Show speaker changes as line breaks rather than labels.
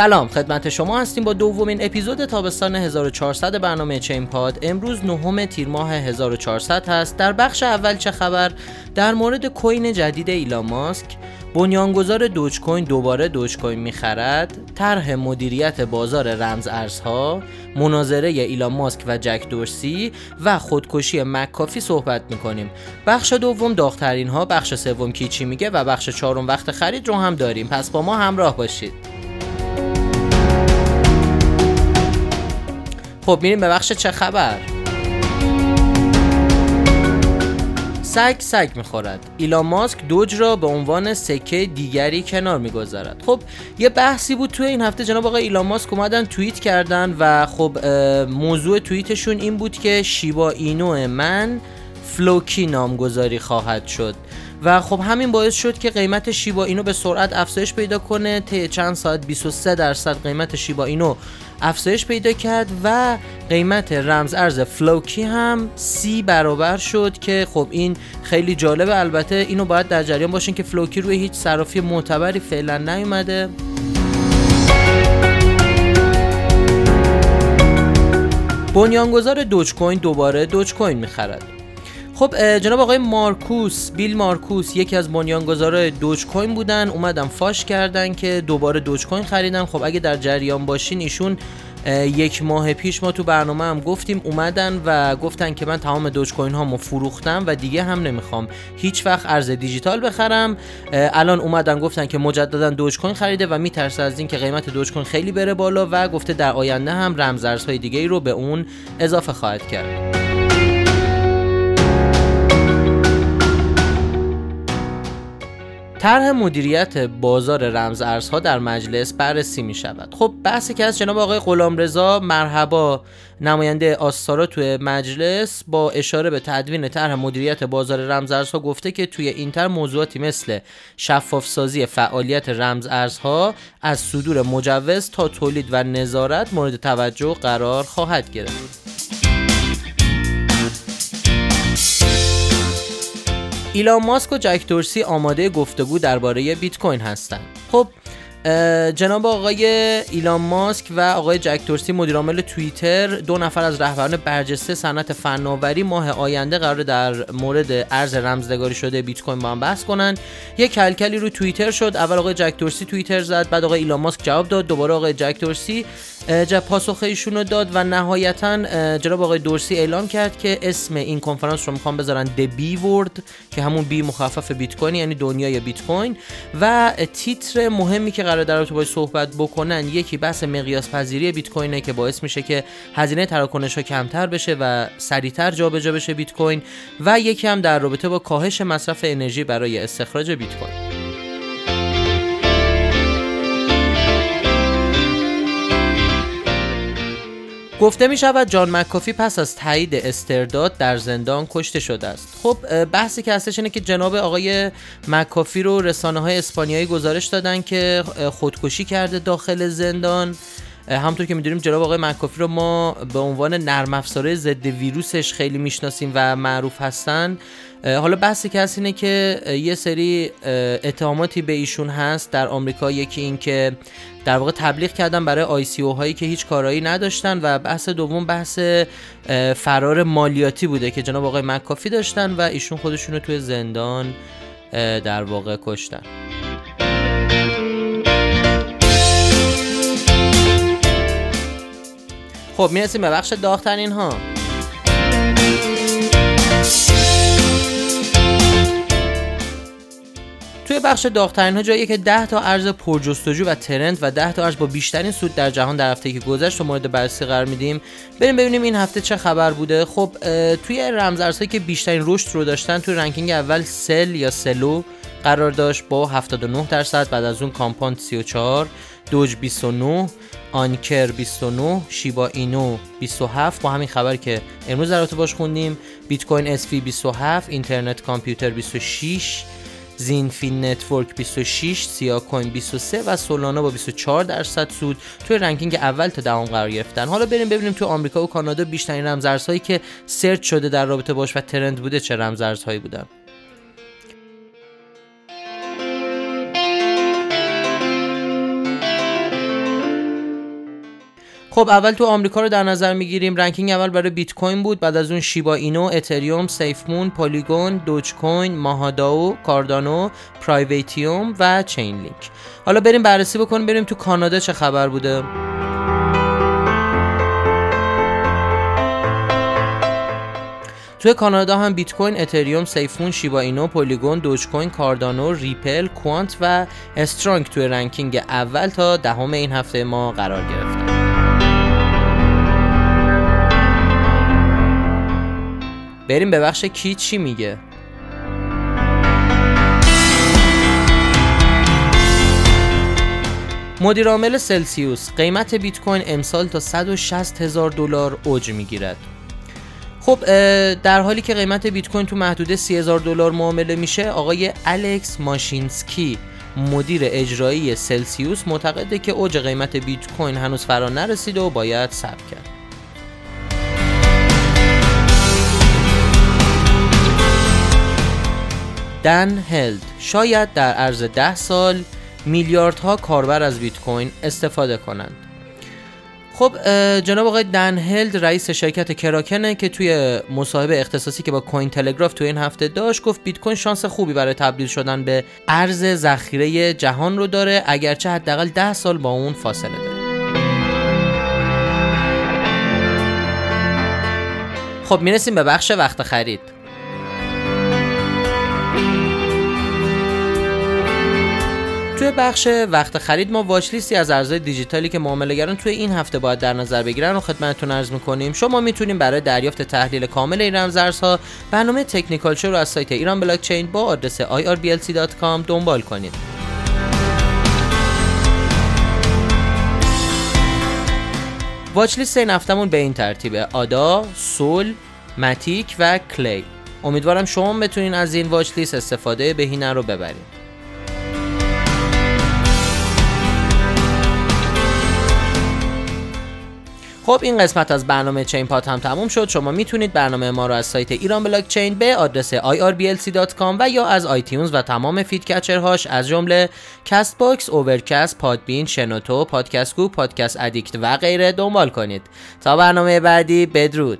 سلام خدمت شما هستیم با دومین اپیزود تابستان 1400 برنامه چین پاد. امروز نهم تیر ماه 1400 هست. در بخش اول چه خبر؟ در مورد کوین جدید ایلان ماسک بنیانگذار دوج کوین دوباره دوج کوین می‌خرد طرح مدیریت بازار رمز ارزها مناظره ایلان ماسک و جک دورسی و خودکشی مکافی صحبت می‌کنیم. بخش دوم داغترین ها بخش سوم کیچی میگه و بخش چهارم وقت خرید رو هم داریم. پس با ما همراه باشید. خب میریم به بخش چه خبر؟ سگ سگ می‌خورد. ایلان ماسک Doge را به عنوان سکه دیگری کنار می‌گذارد. خب یه بحثی بود توی این هفته. جناب آقای ایلان ماسک اومدن توییت کردن و خب موضوع توییتشون این بود که Shiba Inu من Floki نامگذاری خواهد شد. و خب همین باعث شد که قیمت Shiba Inu به سرعت افزایش پیدا کنه. طی چند ساعت 23 درصد قیمت Shiba Inu افزایش پیدا کرد و قیمت رمز ارز Floki هم سی برابر شد که خب این خیلی جالبه. البته اینو باید در جریان باشین که Floki روی هیچ صرافی معتبری فعلا نیومده. بنیانگذار Dogecoin دوباره Dogecoin می‌خرد. خب جناب آقای مارکوس بیلی مارکوس یکی از بنیانگذارای Dogecoin بودن. اومدن فاش کردن که دوباره Dogecoin خریدن. خب اگه در جریان باشین ایشون یک ماه پیش ما تو برنامه هم گفتیم اومدن و گفتن که من تمام دوج کوین هامو فروختم و دیگه هم نمی‌خوام. هیچ وقت ارز دیجیتال بخرم. الان اومدن گفتن که مجددا دوج کوین خریده و میترسه از اینکه قیمت دوج کوین خیلی بره بالا و گفته در آینده هم رمزارزهای دیگه ای رو به اون اضافه خواهد کرد. طرح مدیریت بازار رمز ارزها در مجلس بررسی می شود. خب بحثی که از جناب آقای غلامرضا مرحبا نماینده آستارا توی مجلس با اشاره به تدوین طرح مدیریت بازار رمز ارزها گفته که توی این طرح موضوعاتی مثل شفاف سازی فعالیت رمز ارزها از صدور مجوز تا تولید و نظارت مورد توجه قرار خواهد گرفت. ایلان ماسک و جک دورسی آماده گفتگو درباره بیت کوین هستند. خب جناب آقای ایلان ماسک و آقای جک دورسی مدیرعامل توییتر دو نفر از رهبران برجسته صنعت فناوری ماه آینده قرار در مورد ارز رمزنگاری شده بیت کوین با هم بحث کنن یک کلکلی رو توییتر شد. اول آقای جک دورسی توییتر زد بعد آقای ایلان ماسک جواب داد. دوباره آقای جک دورسی پاسخ ایشون رو داد و نهایتا جناب آقای دورسی اعلام کرد که اسم این کنفرانس رو می‌خوام بذارن د بی ورد که همون بی مخفف بیت کوین یعنی دنیای بیت کوین. و تیتر مهمی که قرار در رابطه باش صحبت بکنن یکی بحث مقیاس پذیری بیت کوینه که باعث میشه که هزینه تراکنش ها کمتر بشه و سریعتر جابجا بشه بیت کوین. و یکی هم در رابطه با کاهش مصرف انرژی برای استخراج بیت کوین. گفته می شود جان مکافی پس از تایید استرداد در زندان کشته شده است. خب بحثی که هستش اینه که جناب آقای مکافی رو رسانه های اسپانیایی گزارش دادن که خودکشی کرده داخل زندان. همونطور که می‌دونیم جناب آقای مکافی رو ما به عنوان نرم افزاره ضد ویروسش خیلی می‌شناسیم و معروف هستن. حالا بحثی که هست اینه که یه سری اتهاماتی به ایشون هست در آمریکا. یکی این که در واقع تبلیغ کردن برای آی سی او هایی که هیچ کارایی نداشتن و بحث دوم بحث فرار مالیاتی بوده که جناب آقای مکافی داشتن و ایشون خودشون رو توی زندان در واقع کشتن. خب می‌رسیم به بخش داغترین ها. توی بخش داغترین ها جایی که 10 تا ارز پرجستجو و ترند و 10 تا ارز با بیشترین سود در جهان در هفته که گذشت و مورد بررسی قرار میدیم. بریم ببینیم این هفته چه خبر بوده. خب توی رمز ارزهایی که بیشترین رشد رو داشتن توی ranking اول Cel یا Celo قرار داشت با 79 درصد بعد از اون Compound 34 Doge 29 Ankr 29 Shiba Inu 27 با همین خبر که امروز در باش خوندیم. Bitcoin SV 27 Internet Computer 26 XinFin Network 26 Siacoin 23 و Solana با 24 درصد سود توی ranking اول تا دهم قرار گرفتن. حالا بریم ببینیم تو آمریکا و کانادا بیشترین رمزارزهایی که search شده در رابطه باش و trend بوده چه رمزارزهایی بودن. خب اول تو آمریکا رو در نظر می‌گیریم. ranking اول برای بیت کوین بود. بعد از اون Shiba Inu اتریوم SafeMoon Polygon Dogecoin MahaDAO Cardano پرایویتیوم و Chainlink. حالا بریم بررسی بکنیم بریم تو کانادا چه خبر بوده. توی کانادا هم بیت کوین، اتریوم، SafeMoon، Shiba Inu، Polygon، Dogecoin، Cardano، Ripple، Quant و Strong توی ranking اول تا دهم این هفته ما قرار گرفتن. بریم به بخش کی چی میگه. مدیر عامل Celsius قیمت بیت کوین امسال تا 160 هزار دلار اوج می‌گیرد. خب در حالی که قیمت بیت کوین تو محدوده 30 هزار دلار معامله میشه آقای الکس ماشینسکی مدیر اجرایی سلسیوس معتقده که اوج قیمت بیت کوین هنوز فرا نرسیده و باید صبر کرد. دن هلد شاید در عرض ده سال میلیاردها کاربر از بیت کوین استفاده کنند. خب جناب آقای دن هلد رئیس شرکت کراکنه که توی مصاحبه اختصاصی که با کوین تلگراف توی این هفته داشت گفت بیت کوین شانس خوبی برای تبدیل شدن به ارز ذخیره جهان رو داره اگرچه حداقل ده سال با اون فاصله داره. خب می‌رسیم به بخش وقت خرید. توی بخش وقت خرید ما واچ لیستی از ارزهای دیجیتالی که معاملهگران توی این هفته باید در نظر بگیرن رو خدمتتون عرض می‌کنیم. شما می‌تونیم برای دریافت تحلیل کامل این رمزارزها برنامه تکنیکال شو رو از سایت ایران بلاک چین با آدرس irblc.com دنبال کنید. واچ لیست این هفتهمون به این ترتیبه. آدا، سول، متیک و کلی. امیدوارم شما بتونین از این واچ لیست استفاده بهینه رو ببرید. خب این قسمت از برنامه چین پاد هم تموم شد. شما می‌تونید برنامه ما رو از سایت ایران بلاک چین به آدرس irblc.com و یا از iTunes و تمام feed catcher هاش از جمله Castbox، Overcast، Podbean، شنوتو، Podcast Go، Podcast Addict و غیره دنبال کنید. تا برنامه بعدی بدرود.